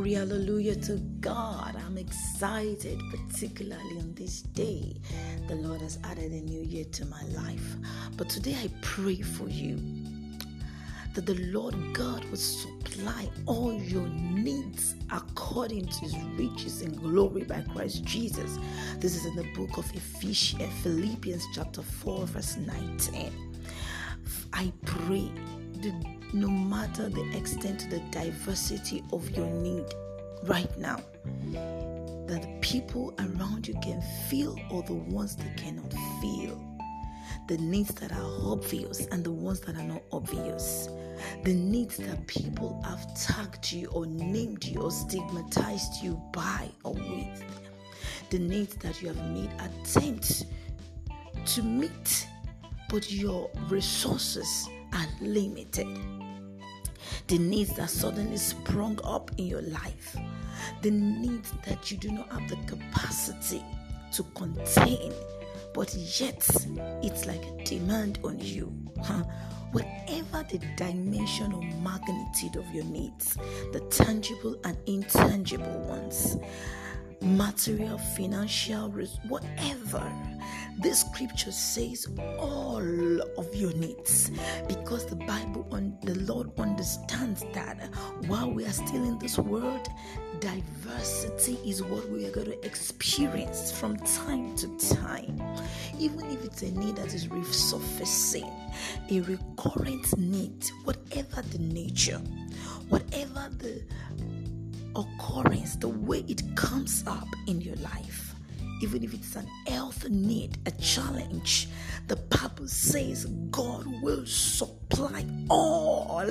Glory, hallelujah to God. I'm excited, particularly on this day. The Lord has added a new year to my life. But today I pray for you that the Lord God will supply all your needs according to his riches and glory by Christ Jesus. This is in the book of Ephesians, eh, Philippians chapter 4, verse 19. I pray that no matter the extent, the diversity of your need right now, that the people around you can feel or the ones they cannot feel. The needs that are obvious and the ones that are not obvious. The needs that people have tagged you or named you or stigmatized you by or with. The needs that you have made attempts to meet, but your resources are limited the needs that suddenly sprung up in your life, the needs that you do not have the capacity to contain, but yet it's like a demand on you. Whatever the dimension or magnitude of your needs, the tangible and intangible ones, material, financial, whatever. This scripture says all of your needs because the Bible on the Lord understands that while we are still in this world, diversity is what we are going to experience from time to time. Even if it's a need that is resurfacing, a recurrent need, whatever the nature, whatever the occurrence, the way it comes up in your life, even if it's an health need, a challenge, the Bible says God will supply all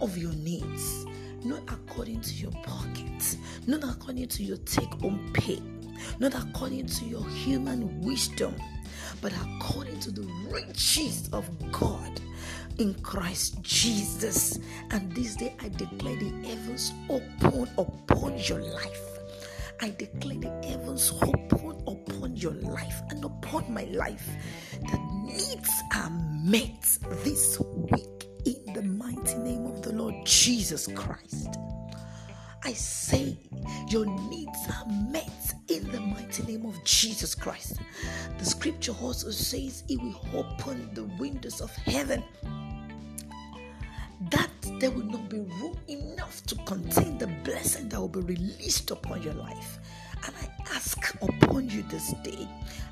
of your needs, not according to your pocket, not according to your take home pay, not according to your human wisdom, but according to the riches of God in Christ Jesus. And this day I declare the heavens open upon your life. I declare the heavens open upon your life and upon my life that needs are met this week in the mighty name of the Lord Jesus Christ. I say your needs are met in the mighty name of Jesus Christ. The scripture also says He will open the windows of heaven there will not be room enough to contain the blessing that will be released upon your life. And I ask upon you this day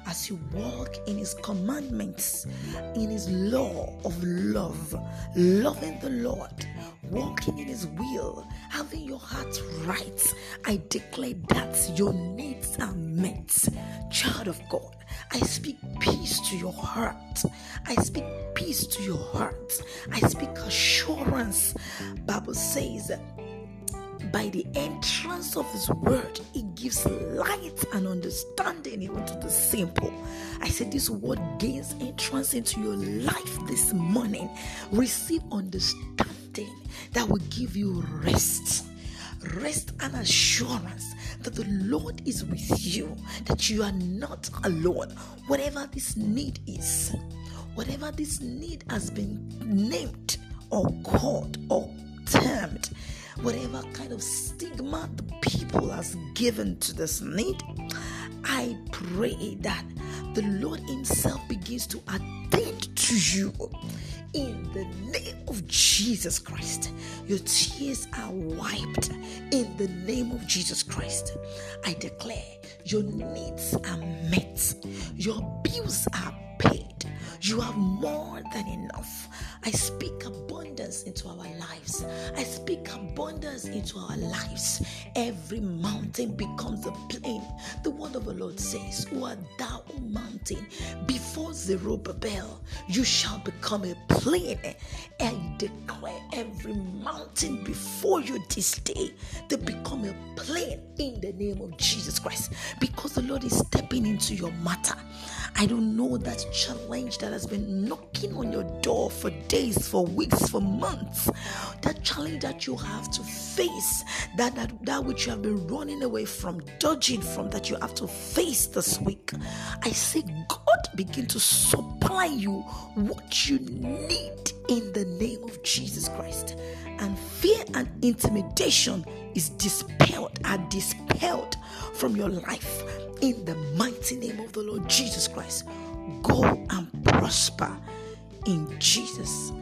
as you walk in His commandments, in His law of love, loving the Lord, walking in His will, having your heart right. I declare that your needs are met. Child of God, I speak peace to your heart. I speak peace to your heart. I speak assurance. Bible says by the entrance of his word he gives light and understanding even to the simple. I said this word gains entrance into your life this morning. Receive understanding that will give you rest. Rest and assurance that the Lord is with you, that you are not alone. Whatever this need is, whatever this need has been named or called or termed, whatever kind of stigma the people has given to this need, I pray that the Lord Himself begins to attend to you in the name of Jesus Christ. Your tears are wiped in the name of Jesus Christ. I declare your needs are met, your bills are paid. You have more than enough. I speak abundance into our lives. I speak abundance into our lives. Every mountain becomes a plain. The word of the Lord says, Who art thou, O mountain? Before Zerubbabel, you shall become a plain. And every mountain before you this day to become a plain in the name of Jesus Christ. Because the Lord is stepping into your matter. I don't know that challenge that has been knocking on your door for days, for weeks, for months. That challenge that you have to face, that, that, that which you have been running away from, dodging from, that you have to face this week. I say, God begin to supply you what you need in the name of Jesus Christ. And fear and intimidation is dispelled, are dispelled from your life in the mighty name of the Lord Jesus Christ. Go and prosper in Jesus'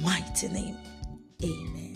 mighty name. Amen.